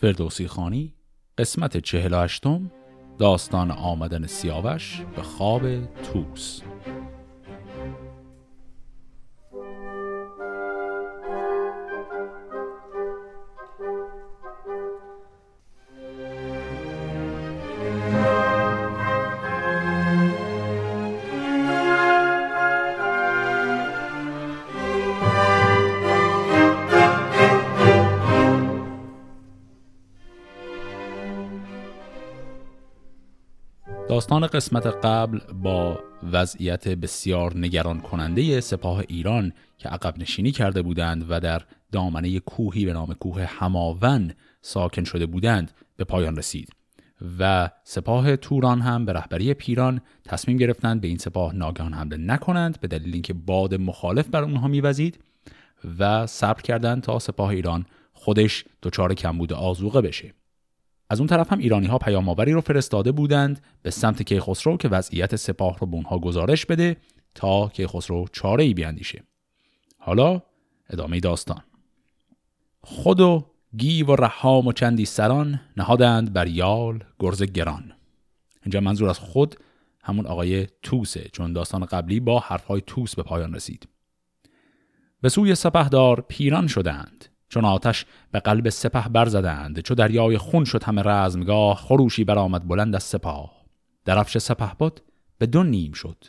فردوسی خانی قسمت چهل هشتم داستان آمدن سیاوش به خواب توس داستان قسمت قبل با وضعیت بسیار نگران کننده سپاه ایران که عقب نشینی کرده بودند و در دامنه کوهی به نام کوه هماون ساکن شده بودند به پایان رسید و سپاه توران هم به رهبری پیران تصمیم گرفتند به این سپاه ناگهان حمله نکنند به دلیل اینکه باد مخالف بر اونها میوزید و صبر کردند تا سپاه ایران خودش دچار کمبود آزوقه بشه. از اون طرف هم ایرانی ها پیامآوری رو فرستاده بودند به سمت کیخسرو که وضعیت سپاه رو به اونها گزارش بده تا کیخسرو چاره ای بیاندیشه. حالا ادامه داستان. خود و گیو و رحام و چندی سران نهادند بر یال گرز گران. اینجا منظور از خود همون آقای توسه چون داستان قبلی با حرفهای توس به پایان رسید. به سوی سپهدار پیران شدند چون آتش به قلب سپه برزدند چو دریای خون شد همه رزمگاه خروشی برآمد بلند از سپاه. درفش سپه بود به دو نیم شد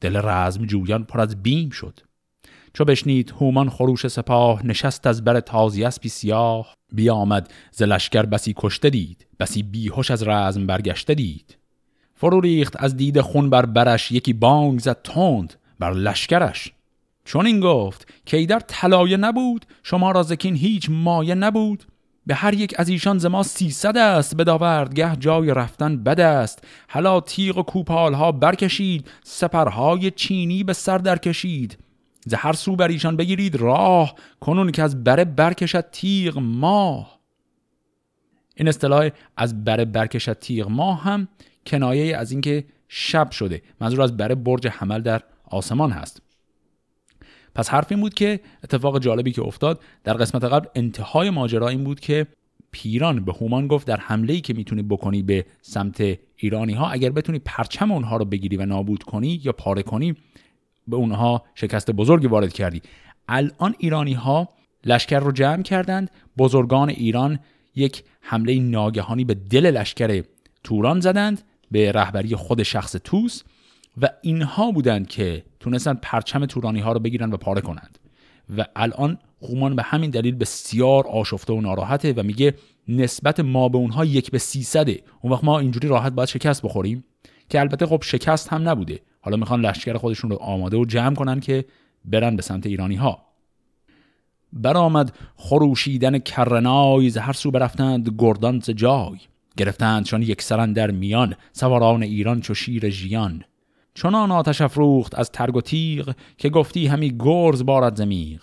دل رزم جویان پر از بیم شد. چو بشنید هومان خروش سپاه نشست از بر تازی اسبی سیاه. بیامد ز لشکر بسی کشته دید بسی بیهوش از رزم برگشته دید. فرو ریخت از دید خون بر برش یکی بانگ زد تند بر لشکرش. چون این گفت که در طلایه نبود شما را زکین هیچ مایه نبود. به هر یک از ایشان زما سیصد است به داوردگه جای رفتن بد است. حالا تیغ و کوپال ها برکشید سپرهای چینی به سر در کشید ز هر سو بر ایشان بگیرید راه کنون که از بره برکشد تیغ ماه. این اصطلاح از بره برکشد تیغ ماه هم کنایه از اینکه شب شده. منظور از بره برج حمل در آسمان هست. پس حرف این بود که اتفاق جالبی که افتاد در قسمت قبل انتهای ماجرا این بود که پیران به هومان گفت در حمله ای که می‌تونی بکنی به سمت ایرانی ها اگر بتونی پرچم اونها رو بگیری و نابود کنی یا پاره کنی به اونها شکست بزرگی وارد کردی. الان ایرانی ها لشکر رو جمع کردند. بزرگان ایران یک حمله ناگهانی به دل لشکر توران زدند به رهبری خود شخص توس. و اینها بودند که تونستن پرچم تورانی ها رو بگیرن و پاره کنند. و الان خومان به همین دلیل بسیار آشفته و ناراحته و میگه نسبت ما به اونها یک به سیصده اون وقت ما اینجوری راحت باید شکست بخوریم. که البته خب شکست هم نبوده. حالا می‌خوان لشکر خودشون رو آماده و جمع کنن که برن به سمت ایرانی ها برآمد خروشیدن کرنای ز هر سو برفتند گردان جای. گرفتند چون یک سرن در میان سواران ایران چو شیر ژیان. چنان آتش افروخت از ترگ و تیغ که گفتی همی گرز بارد زمیغ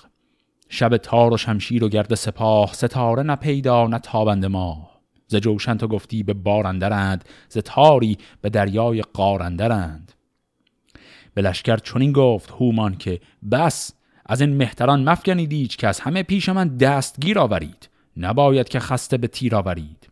شب تار و شمشیر و گرد سپاه ستاره نه پیدا نه تابند ما ز جوشن تو گفتی به بارندرند ز تاری به دریای قارندرند به لشکر چنین گفت هومان که بس از این مهتران مفگنید ایچ کس همه پیش من دستگیر آورید نباید که خسته به تیر آورید.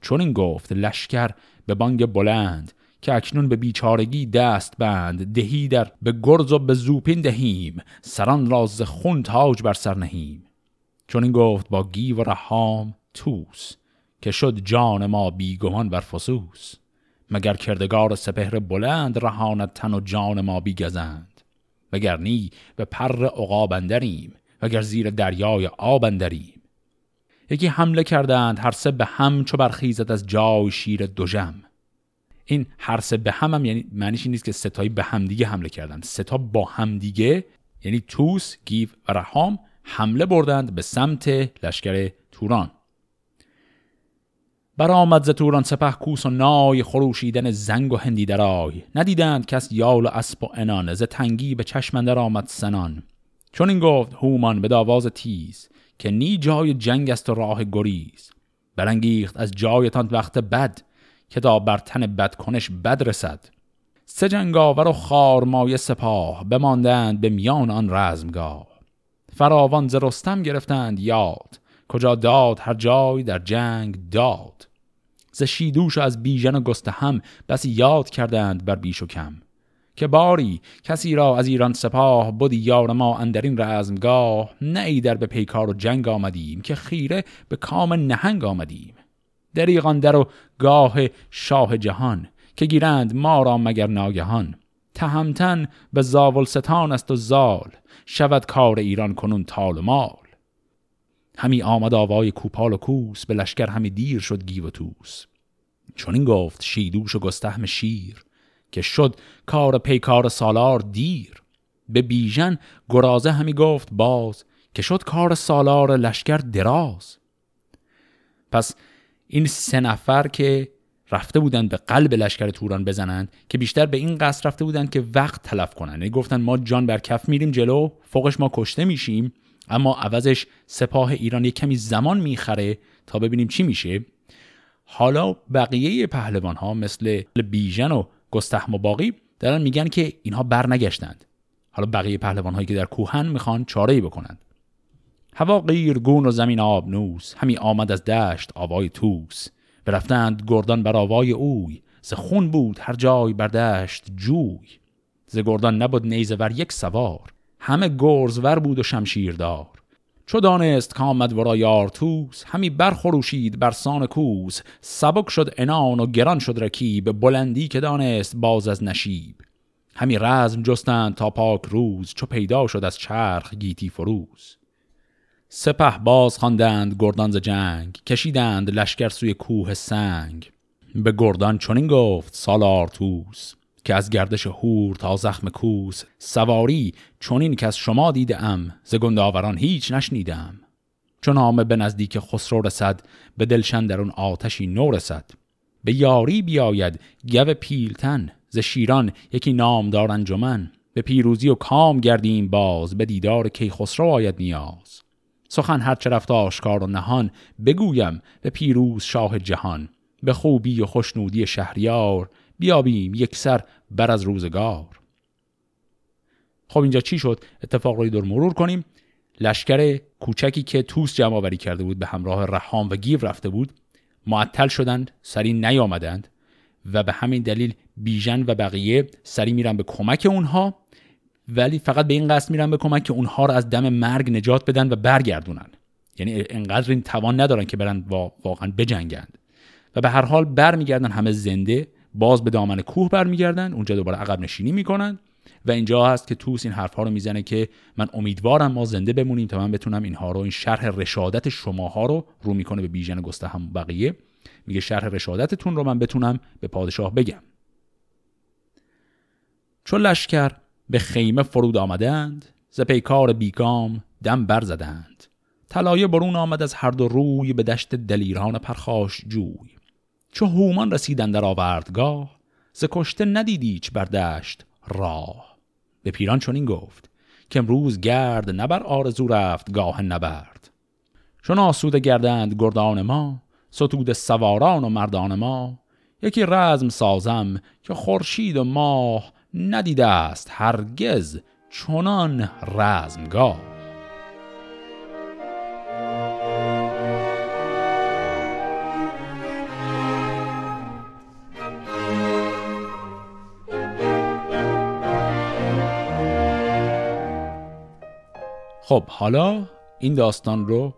چون این گفت لشکر به بانگ بلند که اکنون به بیچارگی دست بند دهی در به گرز و به زوپین دهیم سران راز خون تاج بر سر نهیم. چون این گفت با گی و رحام توس که شد جان ما بیگمان بر فسوس. مگر کردگار سپهر بلند رهاند تن و جان ما بیگزند؟ وگر نی به پر عقاب اندریم وگر زیر دریای آب اندریم. یکی حمله کردند هر سه به هم چو برخیزد از جای شیر دوژم این هر سه به هم, هم یعنی معنیش این نیست که ستایی به همدیگه حمله کردند. ستا با همدیگه یعنی توس، گیو و رحام حمله بردند به سمت لشکر توران. برآمد ز توران سپه کوس و نای خروشیدن زنگ و هندی درای ندیدند کس یال و اسب و انان ز تنگی به چشم آمد سنان. چون این گفت هومان به داواز تیز که نی جای جنگ است و راه گریز. برانگیخت از جایتان وقت بد. که تا بر تن بدکنش بد رسد. سه جنگاور و خارمای سپاه بماندند به میان آن رزمگاه. فراوان ز رستم گرفتند یاد کجا داد هر جای در جنگ داد. ز شیدوش و از بیژن و گسته هم بسی یاد کردند بر بیش و کم. که باری کسی را از ایران سپاه بودی یار ما اندرین رزمگاه نه در به پیکار و جنگ آمدیم که خیره به کام نهنگ آمدیم. دریغان در و گاه شاه جهان که گیرند ما را مگر ناگهان. تهمتن به زاول ستان است و زال شود کار ایران کنون تال و مال. همی آمد آوای کوپال و کوس به لشکر همی دیر شد گیو و توس چون این گفت شیدوش و گستهم شیر که شد کار پیکار سالار دیر. به بیژن گرازه همی گفت باز که شد کار سالار لشکر دراز. پس این سه نفر که رفته بودند به قلب لشکر توران بزنند که بیشتر به این قصد رفته بودند که وقت تلف کنند یعنی گفتن ما جان بر کف میریم جلو فوقش ما کشته میشیم اما عوضش سپاه ایران یک کمی زمان می‌خره تا ببینیم چی میشه. حالا بقیه پهلوان ها مثل بیژن و گستهم و باقی دارن میگن که اینها برنگشتند. حالا بقیه پهلوان هایی که در کوهن می‌خوان چاره ای بکنند. هوا گون و زمین آبنوس همی آمد از دشت آوای توس برفتند گردان بر آوای اوی ز خون بود هر جای بر دشت جوی. ز گردان نبود نیزه ور یک سوار همه گرزور بود و شمشیردار. چو دانست کامد ورا یار توس همی برخروشید بر سان کوس. سبک شد انان و گران شد رکیب بلندی که دانست باز از نشیب. همی رزم جستند تا پاک روز چو پیدا شد از چرخ گیتی فروز. سپه باز خواندند گردان ز جنگ کشیدند لشکر سوی کوه سنگ. به گردان چنین گفت سالار توس که از گردش هور تا زخم کوس. سواری چنین که از شما دیده ام ز گنداوران هیچ نشنیدم. چون نامه به نزدیک خسرو رسد به دلشن در اون آتشی نو رسد. به یاری بیاید گو پیلتن ز شیران یکی نامدار انجمن. به پیروزی و کام گردیم باز به دیدار کی خسرو آید نیاز. سخن هرچه رفت آشکار و نهان بگویم به پیروز شاه جهان. به خوبی و خوشنودی شهریار بیابیم یک سر بر از روزگار. خب اینجا چی شد؟ اتفاق روی دور مرور کنیم. لشکر کوچکی که توس جمع آوری کرده بود به همراه رحام و گیو رفته بود معطل شدند سری نیامدند و به همین دلیل بیژن و بقیه سری میرن به کمک اونها. ولی فقط به این قصد میرن به کمک که اونها رو از دم مرگ نجات بدن و برگردونن. یعنی انقدر این توان ندارن که برن واقعا بجنگند. و به هر حال برمیگردن همه زنده باز به دامن کوه برمیگردن اونجا دوباره عقب نشینی می‌کنن. و اینجا هست که توس این حرفها رو می‌زنه که من امیدوارم ما زنده بمونیم تا من بتونم اینها رو این شرح رشادت شماها رو رو می‌کنه به بیژن گسته هم بقیه. میگه شرح رشادتتون رو من بتونم به پادشاه بگم. چون لشکر به خیمه فرود آمدند ز پیکار بیگام دم برزدند طلایه برون آمد از هر دو روی به دشت دلیران پرخاش جوی. چو هومان رسیدن در آوردگاه ز کشته ندیدیچ بر دشت راه. به پیران چنین گفت که امروز گرد نبر آرزو رفت گاه نبرد. چون آسوده گردند گردان ما ستود سواران و مردان ما یکی رزم سازم که خورشید و ماه ندیده است هرگز چنان رزمگاه. خب حالا این داستان رو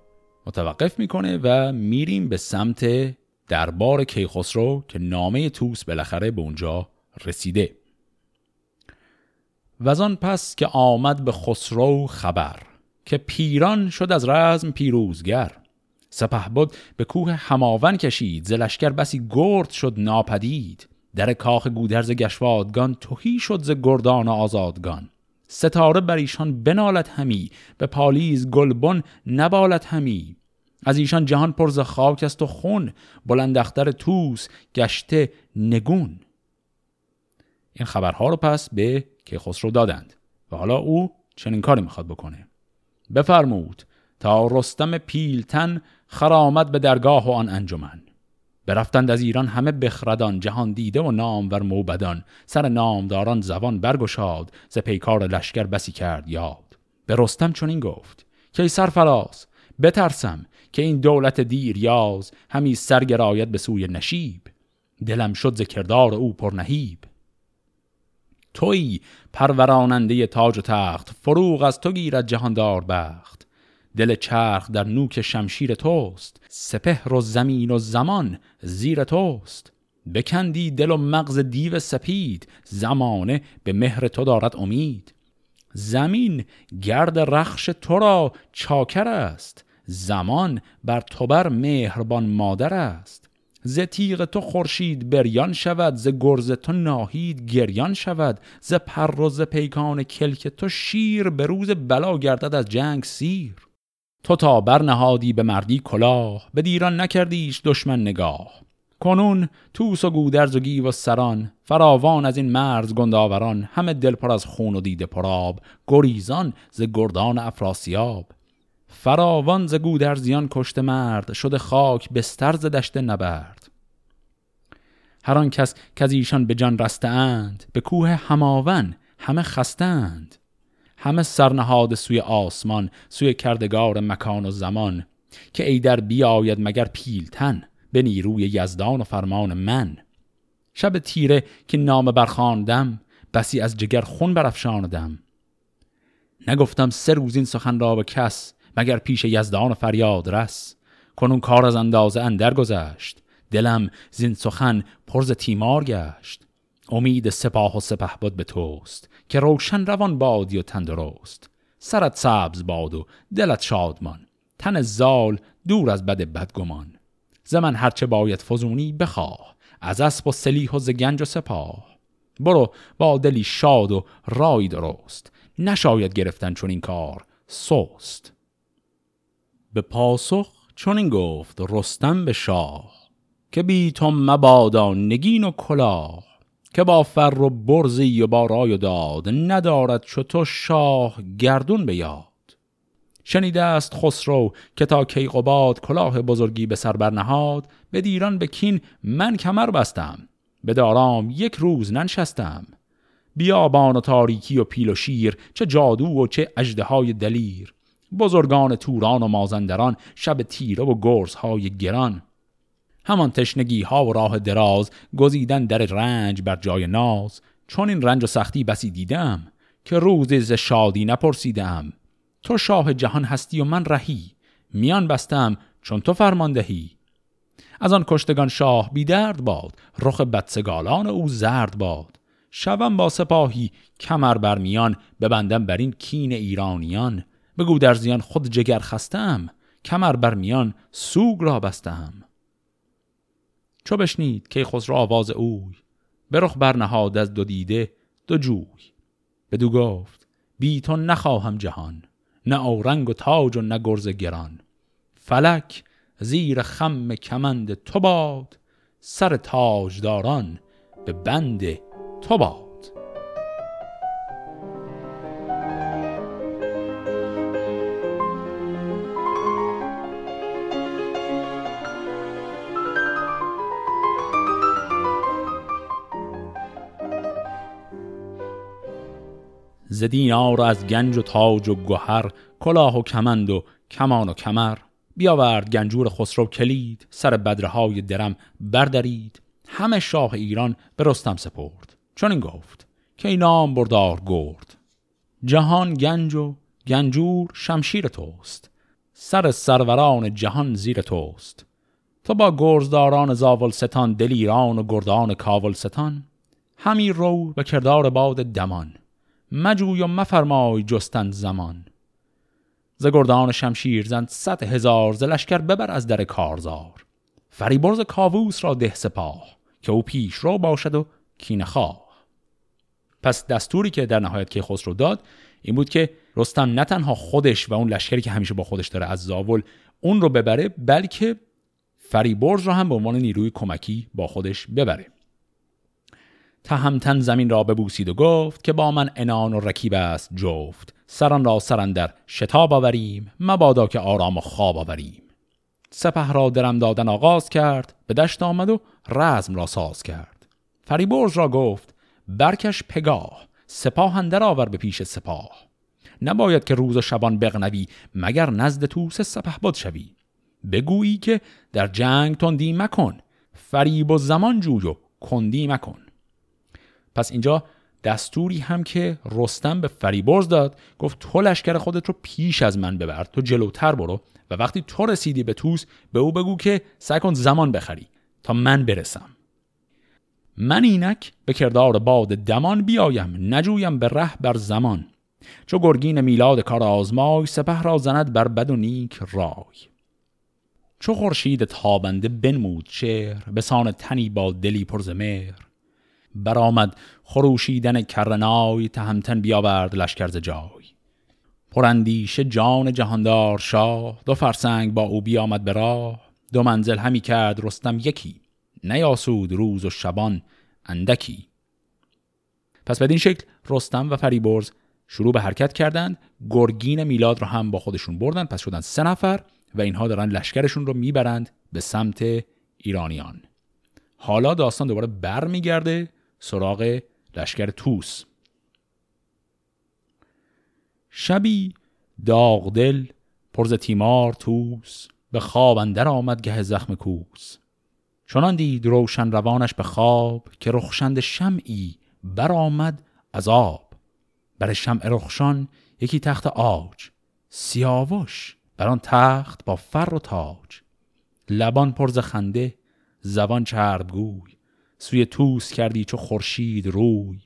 متوقف می‌کنه و میریم به سمت دربار کیخسرو که نامه توس بالاخره به اونجا رسیده. و آن پس که آمد به خسرو خبر که پیران شد از رزم پیروزگر. سپه بود به کوه هماون کشید ز لشکر بسی گرد شد ناپدید. در کاخ گودرز گشوادگان توهی شد ز گردان آزادگان. ستاره بر ایشان بنالت همی به پالیز گلبن نبالت همی. از ایشان جهان پرز خاک است و خون بلند اختر توس گشته نگون. این خبرها رو پس به که خسرو دادند و حالا او چنین کاری می‌خواد بکنه. بفرمود تا رستم پیلتن خرامد به درگاه و آن انجمن. برفتند از ایران همه بخردان جهان دیده و نامور موبدان. سر نامداران زبان برگشاد ز پیکار لشکر بسی کرد یاد. به رستم چنین گفت که سرفراز بترسم که این دولت دیر یاز همی سرگرایت به سوی نشیب. دلم شد ز کردار او پر نهیب توی پروراننده تاج و تخت فروغ از تو گیرد جهاندار بخت. دل چرخ در نوک شمشیر توست سپهر و زمین و زمان زیر توست. بکندی دل و مغز دیو سپید زمانه به مهر تو دارد امید. زمین گرد رخش تو را چاکر است زمان بر تو بر مهربان مادر است. ز تیغ تو خورشید بریان شود ز گرز تو ناهید گریان شود. ز پر و پیکان کلک تو شیر به روز بلا گردد از جنگ سیر. تو تا برنهادی به مردی کلاه به دیران نکردیش دشمن نگاه. کنون توس و گودرز و گیو و سران فراوان از این مرز گنداوران. همه دل پر از خون و دیده پراب گریزان ز گردان افراسیاب. فراوان ز گودرزیان کشت مرد شده خاک بستر ز دشت نبرد. هر آن کس که ایشان به جان رسته اند به کوه هماون همه خستند همه سرنهاد سوی آسمان سوی کردگار مکان و زمان. که ای در بیاید مگر پیلتن به نیروی یزدان و فرمان من. شب تیره که نام برخاندم بسی از جگر خون برافشاندم. نگفتم سه روز این سخن را به کس مگر پیش یزدان فریاد رس؟ کنون کار از اندازه اندر گذشت دلم زین سخن پرز تیمار گشت. امید سپاه و سپه بود به توست که روشن روان بادی و تندرست سرت سبز باد و دلت شادمان تن زال دور از بد بدگمان. ز من هرچه باید فزونی بخواه از اسب و سلیح و ز گنج و سپاه. برو با دلی شاد و رای درست نشاید گرفتن چون این کار سوست به پاسخ چون این گفت رستم به شاه که بی تو مبادا نگین و کلاه که با فر و برزی و با رای و داد ندارد چو تو شاه گردون به یاد. شنیده است خسرو که تا کیقوباد کلاه بزرگی به سر برنهاد به دیران به کین من کمر بستم به دارام یک روز ننشستم. بیابان و تاریکی و پیل و شیر چه جادو و چه های دلیر بزرگان توران و مازندران شب تیره و گرزهای گران. همان تشنگی ها و راه دراز گزیدن در رنج بر جای ناز. چون این رنج و سختی بسی دیدم که روزی ز شادی نپرسیدم. تو شاه جهان هستی و من رهی. میان بستم چون تو فرماندهی از آن کشتگان شاه بیدرد باد. رخ بدسگالان او زرد باد. شوم با سپاهی کمر بر میان. ببندم بر این کین ایرانیان. بگو در زیان خود جگر خستم کمر بر میان سوگ را بستم. چو بشنید که خسرو آواز اوی برخ برنهاد از دو دیده دو جوی. بدو گفت بی تو نخواهم جهان نه اورنگ و تاج و نه گرز گران. فلک زیر خم کمند تو باد سر تاجداران به بند تو باد. ز دینار از گنج و تاج و گهر کلاه و کمند و کمان و کمر. بیاورد گنجور خسرو کلید سر بدرهای درم بردارید همه شاه ایران به رستم سپرد. چون این گفت که این نام بردار گرد. جهان گنج و گنجور شمشیر توست. سر سروران جهان زیر توست. تو با گرزداران زاول ستان دلیران و گردان کاول ستان همی رو به کردار باد دمان. مجوی و مفرمای جستن زمان. ز گردان شمشیر زند صد هزار ز لشکر ببر از در کارزار. فریبرز کاووس را ده سپاه که او پیش رو باشد و کینه خواه. پس دستوری که در نهایت که خسرو داد این بود که رستم نه تنها خودش و اون لشکری که همیشه با خودش داره از زاول اون رو ببره بلکه فریبرز رو هم به عنوان نیروی کمکی با خودش ببره. تهمتن زمین را ببوسید و گفت که با من انان و رکیب است جفت. سران را سران در شتاب آوریم مبادا که آرام و خواب آوریم. سپه را درم دادن آغاز کرد به دشت آمد و رزم را ساز کرد. فریبرز را گفت برکش پگاه سپاه اندر آور به پیش سپاه. نباید که روز و شبان بغنوی مگر نزد توس سپه باد شوی. بگویی که در جنگ تندی مکن فریب و زمان جوی و کندی مکن. پس اینجا دستوری هم که رستم به فریبرز داد گفت تو لشکر خودت رو پیش از من ببر تو جلوتر برو و وقتی تو رسیدی به توس به او بگو که سعی کن زمان بخری تا من برسم. من اینک به کردار باد دمان بیایم نجویم به ره بر زمان. چو گرگین میلاد کار آزمای سپه را زند بر بد و نیک رای. چو خورشید تابنده بنمود شعر به سان تنی با دلی پر مهر برآمد خروشیدن کرنای تهمتن بیاورد لشکر ز جای. پراندیشه جان جهاندار شاه دو فرسنگ با او بیامد به راه. دو منزل همی کرد رستم یکی نیاسود روز و شبان اندکی. پس بدین شکل رستم و فریبرز شروع به حرکت کردند. گرگین میلاد رو هم با خودشون بردن پس شدن سه نفر و اینها دارن لشکرشون رو می‌برند به سمت ایرانیان. حالا داستان دوباره برمیگرده. سراغ لشکر توس شبی داغدل پرز تیمار توس به خواب اندر آمد گه زخم کوس. چنان دید روشن روانش به خواب که رخشند شمعی برآمد از آب. بر شمع رخشان یکی تخت آج سیاوش بر آن تخت با فر و تاج. لبان پرز خنده زبان چربگوی سوی توس کردی چو خورشید روی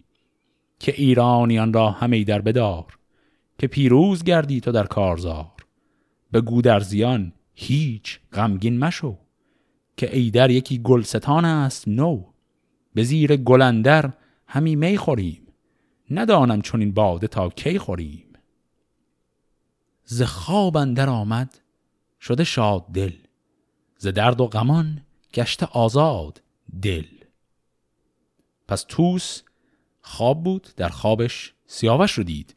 که ایرانیان را همه در بدار که پیروز گردی تو در کارزار. به گودرزیان هیچ غمگین مشو که ایدر یکی گلستان است نو. به زیر گلندر همی می خوریم ندانم چون این باده تا کی خوریم. ز خواب اندر آمد شده شاد دل ز درد و غمان گشته آزاد دل. پس توس خواب بود در خوابش سیاوش رو دید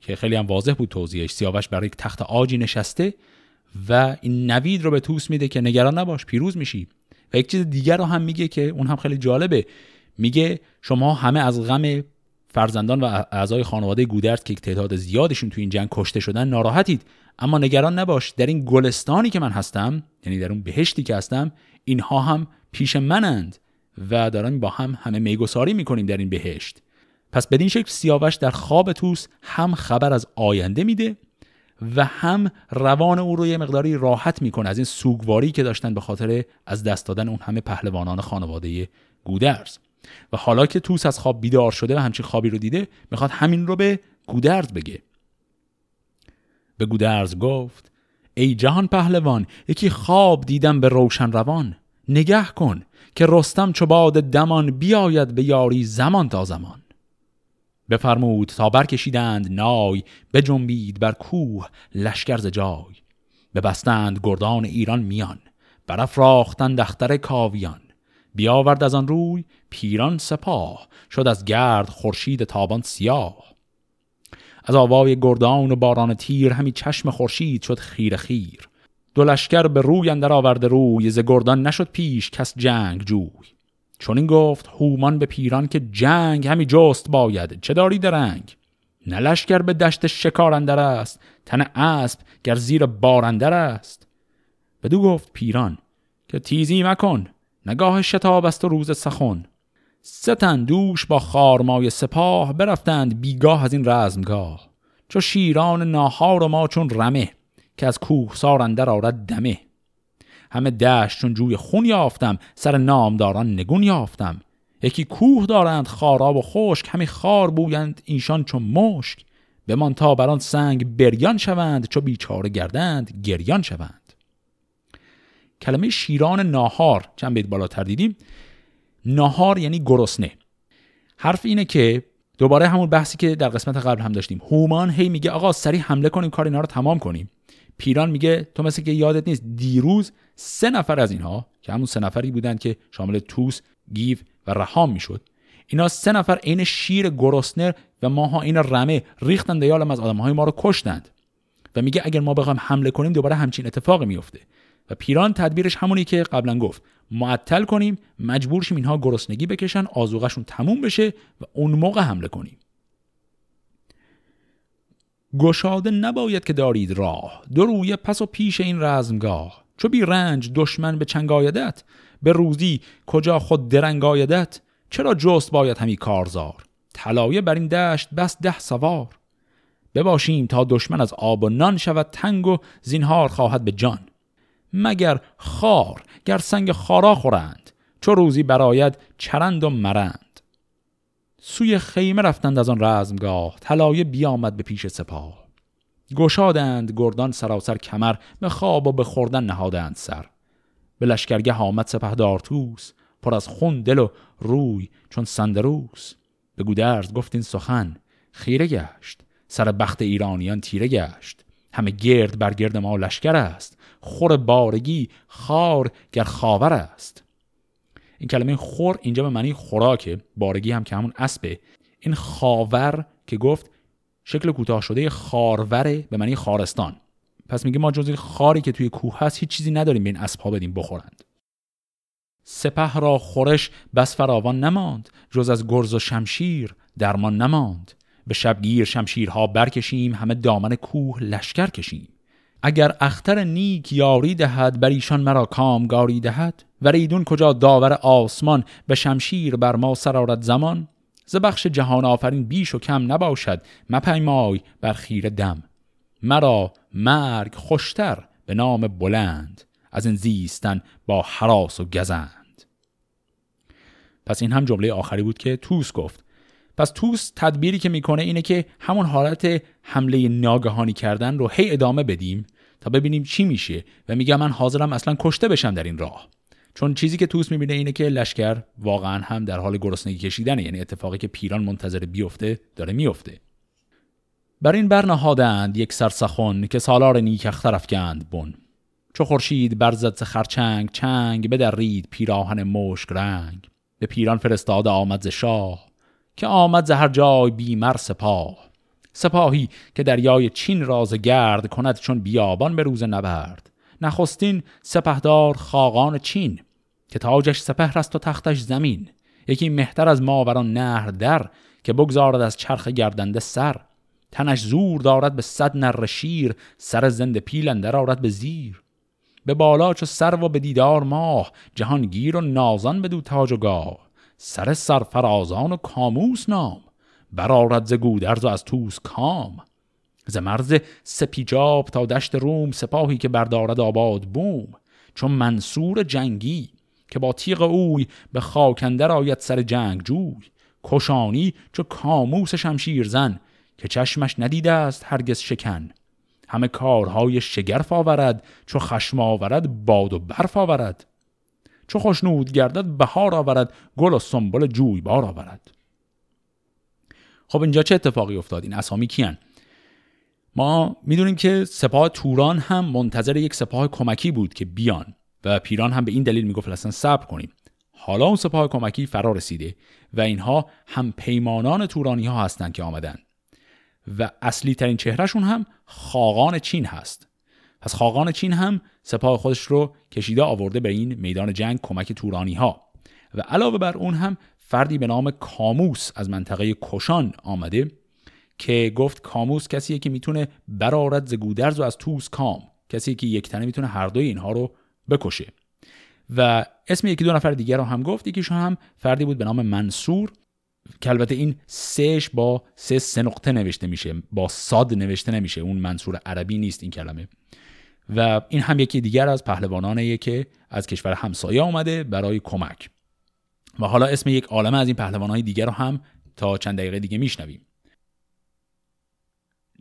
که خیلی هم واضح بود توضیحش. سیاوش برای یک تخت آجی نشسته و این نوید رو به توس میده که نگران نباش پیروز میشی. و یک چیز دیگر رو هم میگه که اون هم خیلی جالبه. میگه شما همه از غم فرزندان و اعضای خانواده گودرد که تعداد زیادشون تو این جنگ کشته شدن ناراحتید. اما نگران نباش در این گلستانی که من هستم یعنی در اون بهشتی که هستم اینها هم پیش منند. و دارن با هم همه میگساری می‌کنیم در این بهشت. پس بدین شکل سیاوش در خواب توس هم خبر از آینده میده و هم روان او رو یه مقداری راحت می‌کنه از این سوگواری که داشتن به خاطر از دست دادن اون همه پهلوانان خانواده گودرز. و حالا که توس از خواب بیدار شده و همچین خوابی رو دیده می‌خواد همین رو به گودرز بگه. به گودرز گفت ای جهان پهلوان یکی خواب دیدم به روشن روان. نگه کن که رستم چو باد دمان بیاید به یاری زمان تا زمان. بفرمود تا برکشیدند نای بجنبید بر کوه لشکر جای. ببستند گردان ایران میان برافراختند اختر کاویان. بیاورد از آن روی پیران سپاه شد از گرد خورشید تابان سیاه. از آوای گردان و باران تیر همی چشم خورشید شد خیر خیر. دو لشکر به روی اندر آورده روی ز گردان نشد پیش کس جنگ جوی. چون این گفت هومان به پیران که جنگ همی جست باید چه داری درنگ؟ نه لشکر به دشت شکار اندر است تن اسب گر زیر بار اندر است. بدو گفت پیران که تیزی مکن نگاه شتاب است و روز سخن. ستن دوش با خارمای سپاه برفتند بیگاه از این رزمگاه. چو شیران ناهار و ما چون رمه که از کوه سار اندر آرد دمه. همه دشت چون جوی خون یافتم سر نامداران نگون یافتم. یکی کوه دارند خاراب و خشک همی خار بویند ایشان چون مشک. بمان تا بران سنگ بریان شوند چو بیچاره گردند گریان شوند. کلمه شیران ناهار چند بیت بالاتر دیدیم؟ ناهار یعنی گرسنه. حرف اینه که دوباره همون بحثی که در قسمت قبل هم داشتیم. هومان هی میگه آقا سریع حمله کنیم کار اینا رو تمام کنیم. پیران میگه تو مثل که یادت نیست دیروز سه نفر از اینها که همون سه نفری بودن که شامل توس گیو و رهام می‌شد اینا سه نفر عین شیر گرسنه و ماها این رمه ریختن دیالم از آدمهای ما رو کشتند. و میگه اگر ما بخوایم حمله کنیم دوباره همچین اتفاقی میفته. و پیران تدبیرش همونی که قبلا گفت معطل کنیم مجبور شیم اینها گرسنگی بکشن آزوغشون تموم بشه و اون موقع حمله کنیم. گشاده نباید که دارید راه. دو روی پس و پیش این رزمگاه. چو بی رنج دشمن به چنگ آیدت به روزی کجا خود درنگ آیدت چرا جست باید همی کارزار؟ طلایه بر این دشت بس ده سوار. بباشیم تا دشمن از آب و نان شود تنگ و زینهار خواهد به جان. مگر خار گر سنگ خارا خورند چو روزی براید چرند و مرند. سوی خیمه رفتند از آن رزمگاه طلایه بیامد به پیش سپاه. گشادند گردان سراسر کمر به خواب و به خوردن نهادند سر. به لشکرگه آمد سپهدار توس پر از خون دل و روی چون سندروس. به گودرز گفت این سخن خیره گشت. سر بخت ایرانیان تیره گشت. همه گرد بر گرد ما لشکر است. خور بارگی خار گر خاور است. این کلمه خور اینجا به معنی خوراکه بارگی هم که همون اسبه. این خاور که گفت شکل کوتاه شده خاروره به معنی خارستان. پس میگه ما جز خاری که توی کوه هست هیچ چیزی نداریم به این اسبها بدیم بخورند. سپه را خورش بس فراوان نماند جز از گرز و شمشیر درمان نماند. به شبگیر شمشیرها برکشیم همه دامن کوه لشکر کشیم. اگر اختر نیک یاری دهد بر ایشان مرا کامگاری دهد. و ریدون کجا داور آسمان به شمشیر بر ما سرارت زمان؟ ز بخش جهان آفرین بیش و کم نباشد مپیمای بر خیر دم. مرا مرگ خوشتر به نام بلند از این زیستن با حراس و گزند. پس این هم جمله آخری بود که توس گفت. پس توس تدبیری که می‌کنه اینه که همون حالت حمله ناگهانی کردن رو هی ادامه بدیم تا ببینیم چی میشه و میگه من حاضرم اصلا کشته بشم در این راه. چون چیزی که توس می‌بینه اینه که لشکر واقعا هم در حال گرسنگی کشیدنه یعنی اتفاقی که پیران منتظر بیفته داره میفته بر این برنهادند یک سرسخن که سالار نیک افکند بن. چو خورشید برزد خرچنگ چنگ به در رید پیراهن مشک رنگ. به پیران فرستاده آمد ز شاه که آمد ز هر جای بیمر سپاه. سپاهی که دریای چین راز گرد کند چون بیابان به روز نبرد. نخستین سپهدار خاقان چین که تاجش سپهر است و تختش زمین. یکی مهتر از ماوران نهر در که بگذارد از چرخ گردنده سر. تنش زور دارد به صد نر شیر سر زند پیل اندر آرد به زیر. به بالا چو سرو و به دیدار ماه جهانگیر و نازان بدو تاج و گاه. سر سرفرازان و کاموس نام برارد ز گودرز و از توس کام. ز مرز سپیجاب تا دشت روم سپاهی که بردارد آباد بوم. چون منشور جنگی که با تیغ اوی به خاک اندر آید سر جنگ جوی. کشانی چو کاموس شمشیر زن که چشمش ندیده است هرگز شکن. همه کارهای شگرف آورد چو خشم آورد باد و برف آورد. چو خوشنود گردد بهار آورد گل و سنبل جویبار آورد. خب اینجا چه اتفاقی افتاد؟ این اسامی کیان ما می‌دونیم که سپاه توران هم منتظر یک سپاه کمکی بود که بیان. و پیران هم به این دلیل می‌گفت اصلا صبر کنیم. حالا اون سپاه کمکی فرا رسیده و اینها هم پیمانان تورانی ها هستند که آمدن. و اصلی ترین چهرهشون هم خاقان چین هست. پس خاقان چین هم سپاه خودش رو کشیده آورده به این میدان جنگ کمک تورانی ها و علاوه بر اون هم فردی به نام کاموس از منطقه کشان آمده که گفت کاموس کسیه که می‌تونه برارد ز گودرز و از توس کام. کسی که یک تنه می‌تونه هر دوی اینها رو بکشه. و اسم یکی دو نفر دیگر رو هم گفت. یکیشون هم فردی بود به نام منصور. که البته این سهش با سه سه نقطه نوشته میشه. با ساد نوشته نمیشه. اون منصور عربی نیست این کلمه. و این هم یکی دیگر از پهلوانانه که از کشور همسایه آمده برای کمک. و حالا اسم یک عالمه از این پهلوانهای دیگر رو هم تا چند دقیقه دیگه میشنویم.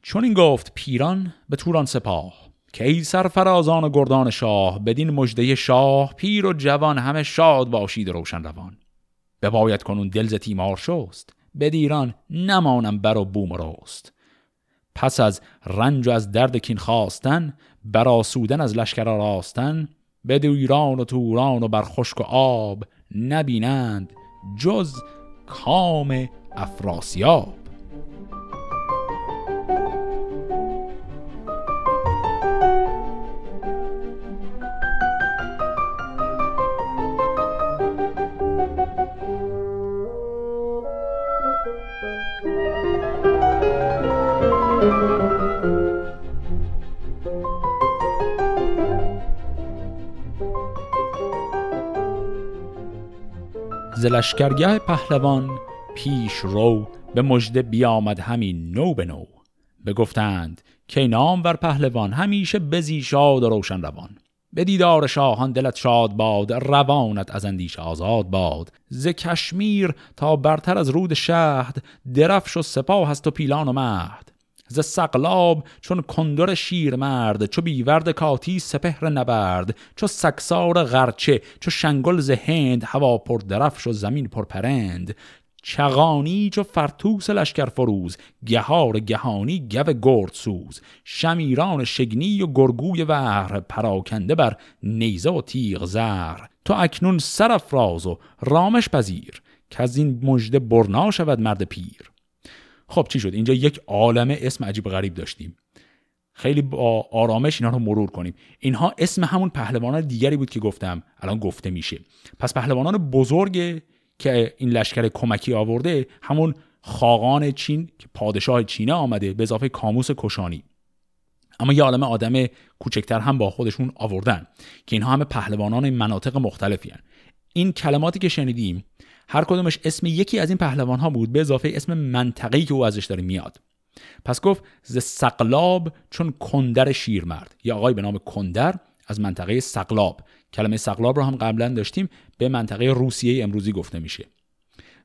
چون این گفت پیران به توران سپاه. که ای سرفرازان گردان شاه بدین مجده شاه پیر و جوان همه شاد باشید روشن روان. بباید کنون دلز تیمار شست بدیران نمانم بر و بوم رست. پس از رنج و از درد کین خواستن براسودن از لشکر راستن بدو ایران و توران و بر خشک و آب نبینند جز کام افراسیاب. ز لشکرگه پهلوان پیش رو به مژده بیامد همین نو به نو. بگفتند که نام ور پهلوان همیشه بزی شاد و روشن روان. به دیدار شاهان دلت شاد باد روانت از اندیش آزاد باد. ز کشمیر تا برتر از رود شهد درفش و سپاه هست و پیلان و مهد. ز سقلاب چون کندر شیر مرد چو بیورد کاتی سپهر نبرد چو سکسار غرچه چو شنگل ز هند هوا پر درفش و زمین پر پرند. چغانی چو فرتوس لشکر فروز گهار گهانی گو گرد سوز. شمیران شگنی و گرگوی وهر پراکنده بر نیزه و تیغ زر تو اکنون سرفراز و رامش پذیر که از این مژده برنا شود مرد پیر. خب چی شد؟ اینجا یک عالم اسم عجیب غریب داشتیم. خیلی با آرامش اینا رو مرور کنیم. اینها اسم همون پهلوانان دیگری بود که گفتم. الان گفته میشه. پس پهلوانان بزرگ که این لشکر کمکی آورده همون خاقان چین که پادشاه چینه آمده به اضافه کاموس کشانی. اما یه عالم آدم کوچکتر هم با خودشون آوردن که اینها همه پهلوانان مناطق مختلفی هن. این کلماتی که شنیدیم هر کدومش اسم یکی از این پهلوان ها بود به اضافه اسم منطقه‌ای که او ازش داره میاد. پس گفت ز سقلاب چون کندر شیرمرد. یا آقای به نام کندر از منطقه سقلاب. کلمه سقلاب رو هم قبلا داشتیم به منطقه روسیه امروزی گفته میشه.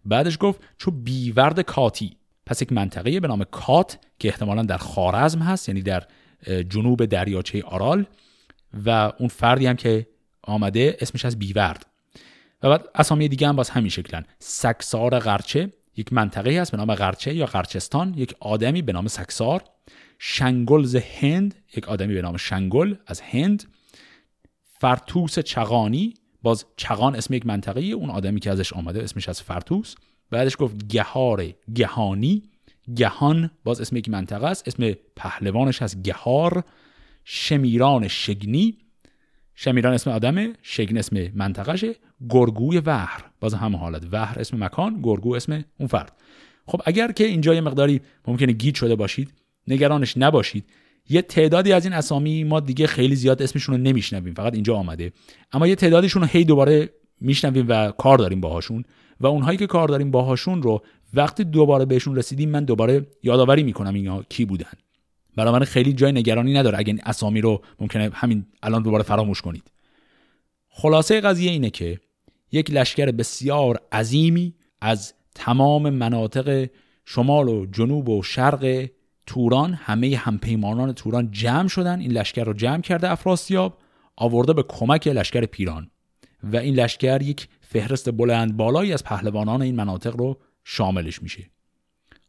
بعدش گفت چو بیورد کاتی. پس یک منطقه به نام کات که احتمالا در خارزم هست یعنی در جنوب دریاچه آرال. و اون فردی هم که آمده اسمش از بیورد. و بعد اسامی دیگه هم باز همین شکلن سکسار غرچه یک منطقه هست به نام غرچه یا غرچستان یک آدمی به نام سکسار. شنگلز هند یک آدمی به نام شنگل از هند. فرتوس چغانی باز چغان اسم یک منطقه اون آدمی که ازش آمده اسمش از فرتوس. بعدش گفت گهار گهانی. گهان باز اسم یک منطقه است اسم پهلوانش از گهار. شمیران شگنی. شمیران اسم آدمه شگن اسم منطقهشه گرگوی وهر. باز هم حالت. وهر اسم مکان گرگو اسم اون فرد. خب اگر که اینجا یه مقداری ممکنه گیت شده باشید نگرانش نباشید یه تعدادی از این اسامی ما دیگه خیلی زیاد اسمشون رو نمیشنویم. فقط اینجا آمده. اما یه تعدادشون رو هی دوباره میشنویم و کار داریم باهاشون. و اونهایی که کار داریم باهاشون رو وقتی دوباره بهشون رسیدیم من دوباره یادآوری می‌کنم اینا کی بودن. برای خیلی جای نگرانی نداره. اگه اسامی رو ممکنه همین الان دوباره فراموش کنید. خلاصه قضیه اینه که یک لشکر بسیار عظیمی از تمام مناطق شمال و جنوب و شرق توران همه همپیمانان توران جمع شدن. این لشکر رو جمع کرده افراسیاب آورده به کمک لشکر پیران. و این لشکر یک فهرست بلند بالایی از پهلوانان این مناطق رو شاملش میشه.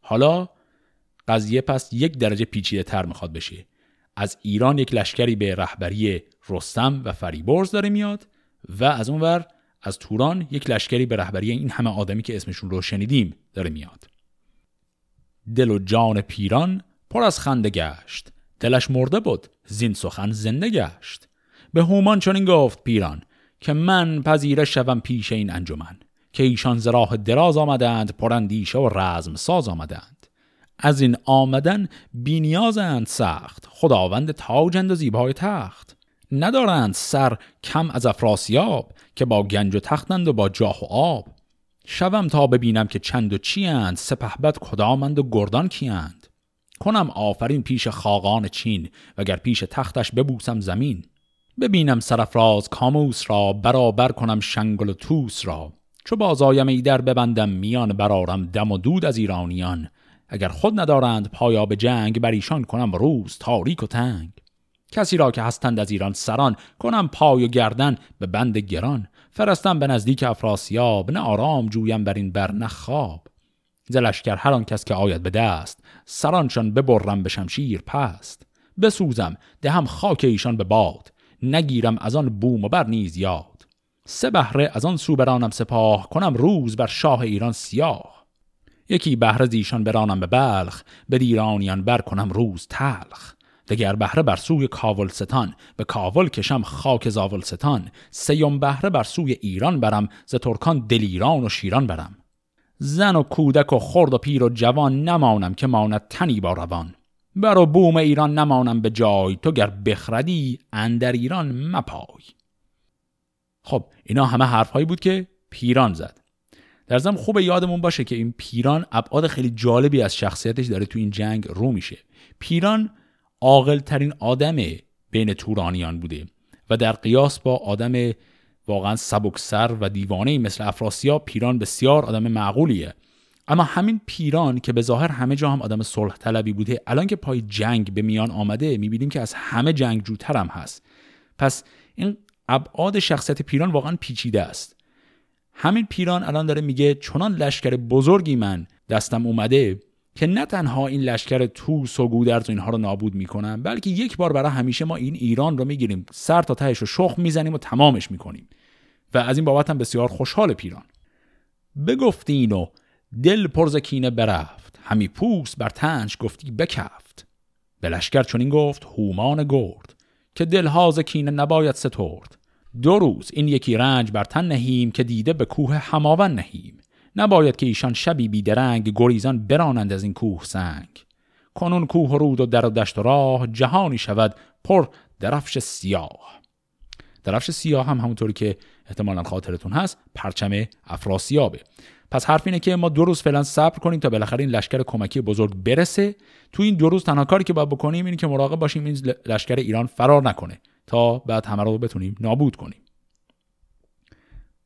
حالا قضیه پس یک درجه پیچیده تر می‌خواد بشه. از ایران یک لشکری به رهبری رستم و فریبرز داره میاد و از اونور از توران یک لشکری به رهبری این همه آدمی که اسمشون رو شنیدیم داره میاد. دل و جان پیران پر از خنده گشت. دلش مرده بود زین سخن زنده گشت. به هومان چنین گفت پیران که من پذیره شوم پیش این انجمن که ایشان ز راه دراز آمدند پرندیشه و رزم ساز آمدند. از این آمدن بینیازند سخت خداوند تاجند و زیبای تخت. ندارند سر کم از افراسیاب که با گنج و تختند و با جاه و آب. شوم تا ببینم که چند و چیند سپهبد کدامند و گردان کیند کنم آفرین پیش خاقان چین وگر پیش تختش ببوسم زمین. ببینم سرفراز کاموس را برابر کنم شنگل و توس را. چو بازایم ایدر ببندم میان برارم دم و دود از ایرانیان. اگر خود ندارند پایا به جنگ بر ایشان کنم روز تاریک و تنگ. کسی را که هستند از ایران سران کنم پای و گردن به بند گران. فرستم به نزدیک افراسیاب نه آرام جویم بر این بر نه خواب. هر آن کس که آید به دست سرانشان ببرم به شمشیر پست. بسوزم دهم خاک ایشان به باد نگیرم از آن بوم و بر نیز یاد. سه بهره از آن سو برانم سپاه کنم روز بر شاه ایران سیاه. یکی بهره ایشان برانم به بلخ به دیرانیان بر کنم روز تلخ. دگر بهره بر سوی کاولستان به کاول کشم خاک زاولستان. سیم بهره بر سوی ایران برم ز ترکان دلیران و شیران برم. زن و کودک و خرد و پیر و جوان نمانم که ماند تنی با روان. بر و بوم ایران نمانم به جای تو گر بخردی اندر ایران مپای. خب اینا همه حرفهایی بود که پیران زد. در ضمن خوب یادمون باشه که این پیران ابعاد خیلی جالبی از شخصیتش داره تو این جنگ رو میشه. پیران عاقل ترین آدم بین تورانیان بوده و در قیاس با آدم واقعا سبکسر و دیوانه مثل افراسیاب پیران بسیار آدم معقولیه. اما همین پیران که به ظاهر همه جا هم آدم صلح طلبی بوده الان که پای جنگ به میان آمده می‌بینیم که از همه جنگجوتر هم هست. پس این ابعاد شخصیت پیران واقعا پیچیده است. همین پیران الان داره میگه چنان لشکر بزرگی من دستم اومده که نه تنها این لشکر توس و گودرز و اینها رو نابود می‌کنم بلکه یک بار برای همیشه ما این ایران رو می‌گیریم. سر تا تهش رو شخم می‌زنیم و تمامش می‌کنیم. و از این بابت هم بسیار خوشحال پیران. بگفتین و دل پرزکینه برفت. همی پوست بر تنش گفتی بکفت. به لشکر چنین گفت هومان گرد که دلها کینه نباید سترد. دو روز این یکی رنج بر تن نهیم که دیده به کوه هماون نهیم. نباید که ایشان شبی بیدرنگ گریزان برانند از این کوه سنگ. کنون کوه و رود و در و دشت و راه جهانی شود پر درفش سیاه. درفش سیاه هم همونطوری که احتمالا خاطرتون هست پرچم افراسیابه. پس حرف اینه که ما دو روز فعلا صبر کنیم تا بالاخره این لشکر کمکی بزرگ برسه. تو این دو روز تنها کاری که باید بکنیم اینه که مراقب باشیم این لشکر ایران فرار نکنه. تا بعد همه رو بتونیم نابود کنیم.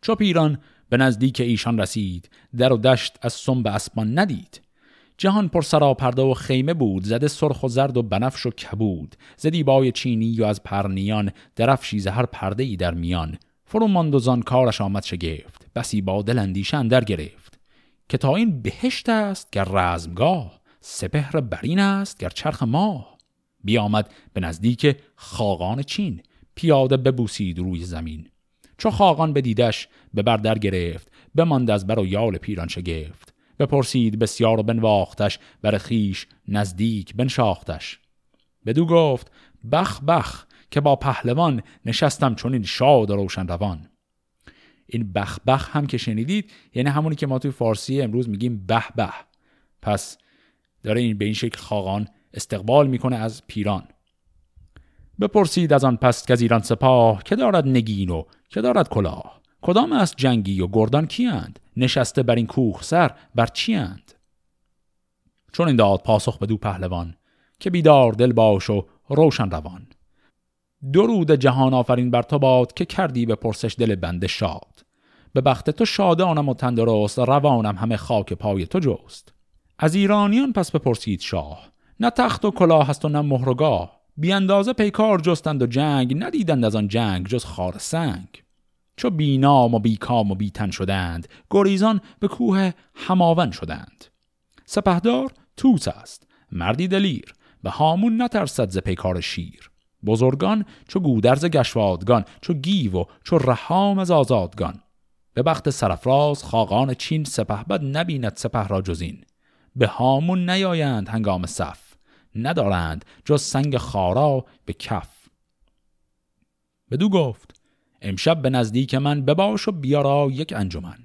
چو ایران به نزدیک ایشان رسید در و دشت از سنب اسبان ندید. جهان پر سراپرده و خیمه بود زده سرخ و زرد و بنفش و کبود. زدی بای چینی و از پرنیان درفشی زهر پرده ای در میان. فرو ماند و زان کارش آمد شگفت بسی با دل اندیشه در گرفت. که تا این بهشت است گر رزمگاه سپهر برین است گر چرخ ماه. بیامد به نزدیک خاقان چین پیاده ببوسید روی زمین. چو خاقان بدیدش به بر در گرفت بماند از بر و یال پیران شگفت. بپرسید بسیار و بنواختش بر خیش نزدیک بنشاختش. بدو گفت بخ بخ که با پهلوان نشستم چون این شاد و روشن روان. این بخ بخ هم که شنیدید یعنی همونی که ما توی فارسی امروز میگیم به به پس داره این به این شکل خاقان استقبال می‌کنه از پیران. بپرسید از آن پس که ایران سپاه که دارد نگین و که دارد کلاه. کدام است جنگی و گردان کیند نشسته بر این کوه سر بر چیند چون این داد پاسخ به دو پهلوان که بیدار دل باش و روشن روان. درود جهان آفرین بر تو باد که کردی به پرسش دل بنده شاد. به بخت تو شادانم و تندرست روانم همه خاک پای تو جست. از ایرانیان پس بپرسید شاه نه تخت و کلاه هست و نه مهرگاه بی اندازه پیکار جستند و جنگ ندیدند از آن جنگ جز خار سنگ. چو بینام و بیکام و بیتن شدند گریزان به کوه هماون شدند. سپهدار توس است مردی دلیر به هامون نترسد ز پیکار شیر. بزرگان چو گودرز گشوادگان چو گیو و چو رهام از آزادگان. به بخت سرفراز خاقان چین سپهبد نبیند سپه را جزین به هامون نیایند هنگام صف. ندارند جز سنگ خارا به کف. بدو گفت امشب به نزدیک من بباش و بیارا یک انجمن.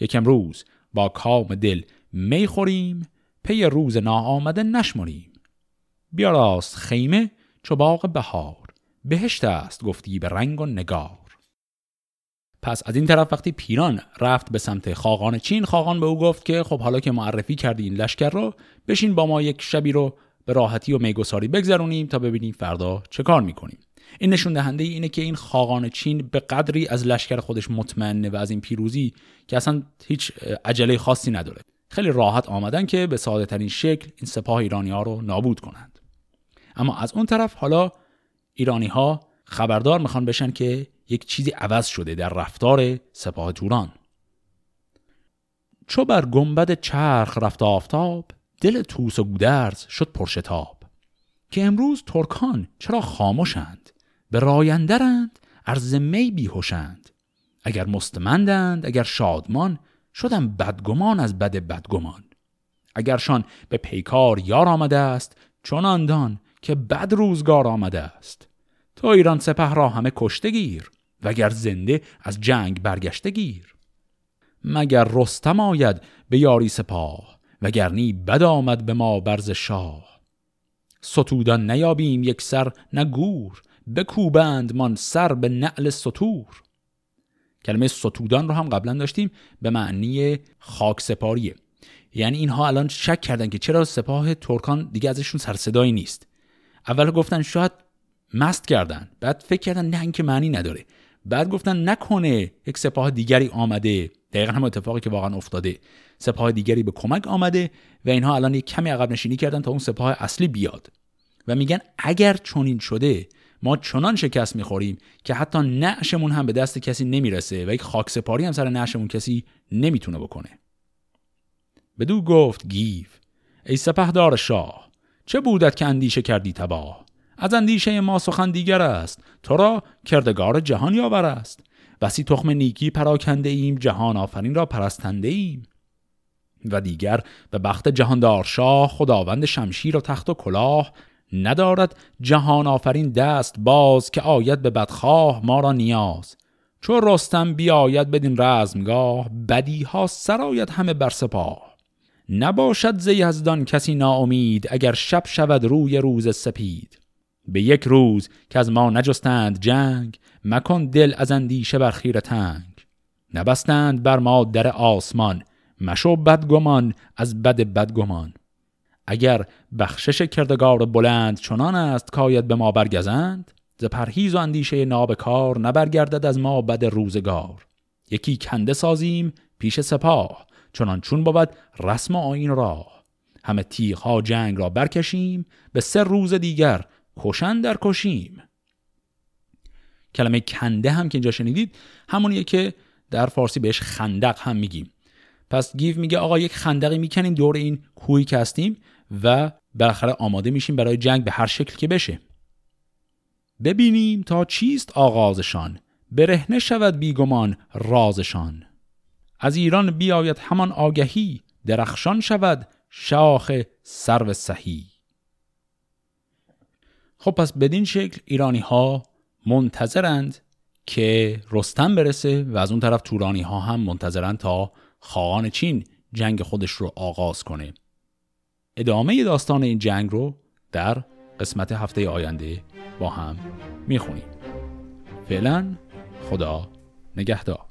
یک امروز با کام دل می خوریم پی روز ناآمده نشمریم. بیاراست خیمه چو باغ بهار بهشت است گفتی به رنگ و نگار. پس از این طرف وقتی پیران رفت به سمت خاقان چین خاقان به او گفت که خب حالا که معرفی کردی این لشکر رو بشین با ما یک شبی رو به راحتی و میگساری بگذرونیم تا ببینیم فردا چه کار می‌کنیم. این نشون دهنده اینه که این خاقان چین به قدری از لشکر خودش مطمئنه و از این پیروزی که اصلا هیچ عجله خاصی نداره. خیلی راحت آمدن که به ساده ترین شکل این سپاه ایرانی ها رو نابود کنند. اما از اون طرف حالا ایرانی ها خبردار می‌خوان بشن که یک چیزی عوض شده در رفتار سپاه توران. چو بر گنبد چرخ رفت آفتاب دل توس و گودرز شد پرشتاب که امروز ترکان چرا خاموشند به رایندرند ارز می بیهوشند. اگر مستمندند اگر شادمان شدم بدگمان از بد بدگمان. اگرشان به پیکار یار آمده است چون آندان که بد روزگار آمده است. تو ایران سپه را همه کشته گیر وگر زنده از جنگ برگشته گیر. مگر رستم آید به یاری سپاه؟ وگرنی بد آمد به ما برز شاه. ستودان نیابیم یک سر نگور بکوبند من سر به نعل سطور کلمه ستودان رو هم قبلا داشتیم به معنی خاک سپاریه. یعنی اینها الان شک کردن که چرا سپاه ترکان دیگه ازشون سر صدایی نیست. اول گفتن شاید مست کردن بعد فکر کردن نه اینکه معنی نداره. بعد گفتن نکنه یک سپاه دیگری آمده. دقیقا هم اتفاقی که واقعا افتاده. سپاه دیگری به کمک آمده و اینها الان یک کمی عقب نشینی کردن تا اون سپاه اصلی بیاد. و میگن اگر چنین شده ما چنان شکست می‌خوریم که حتی نعشمون هم به دست کسی نمی‌رسه و یک خاک سپاری هم سر نعشمون کسی نمی‌تونه بکنه. بدو گفت گیف ای سپهدار شاه چه بودت که اندیشه کردی تباه؟ از اندیشه ما سخن دیگر است. تو را کردگار جهان یاور است. بسی تخم نیکی پراکنده ایم جهان آفرین را پرستنده ایم. و دیگر به بخت جهاندار شاه خداوند شمشیر و تخت و کلاه ندارد جهان آفرین دست باز که آید به بدخواه ما را نیاز. چون رستم بیاید بدین رزمگاه بدی ها سرایت همه بر سپاه. نباشد ز یزدان کسی ناامید اگر شب شود روی روز سپید. به یک روز که از ما نجستند جنگ مکن دل از اندیشه بر خیر تنگ. نبستند بر ما در آسمان مشو بدگمان از بد بدگمان. اگر بخشش کردگار بلند چنان است کاید به ما برگزند ز پرهیز و اندیشه نابکار نبرگردد از ما بد روزگار. یکی کنده سازیم پیش سپاه چنان چون بود رسم آین راه. همه تیغ ها جنگ را برکشیم به سه روز دیگر کشن در کشیم کلمه کنده هم که اینجا شنیدید همونیه که در فارسی بهش خندق هم میگیم. پس گیو میگه آقا یک خندقی می‌کنیم دور این کوهی که هستیم و بالاخره آماده میشیم برای جنگ به هر شکل که بشه. ببینیم تا چیست آغازشان. برهنه شود بیگمان رازشان. از ایران بیاید همان آگهی درخشان شود شاخ سرو سهی خب پس بدین شکل ایرانی ها منتظرند که رستم برسه و از اون طرف تورانی ها هم منتظرند تا خواهان چین جنگ خودش رو آغاز کنه. ادامه داستان این جنگ رو در قسمت هفته آینده با هم می‌خونیم. فعلا خدا نگهدار.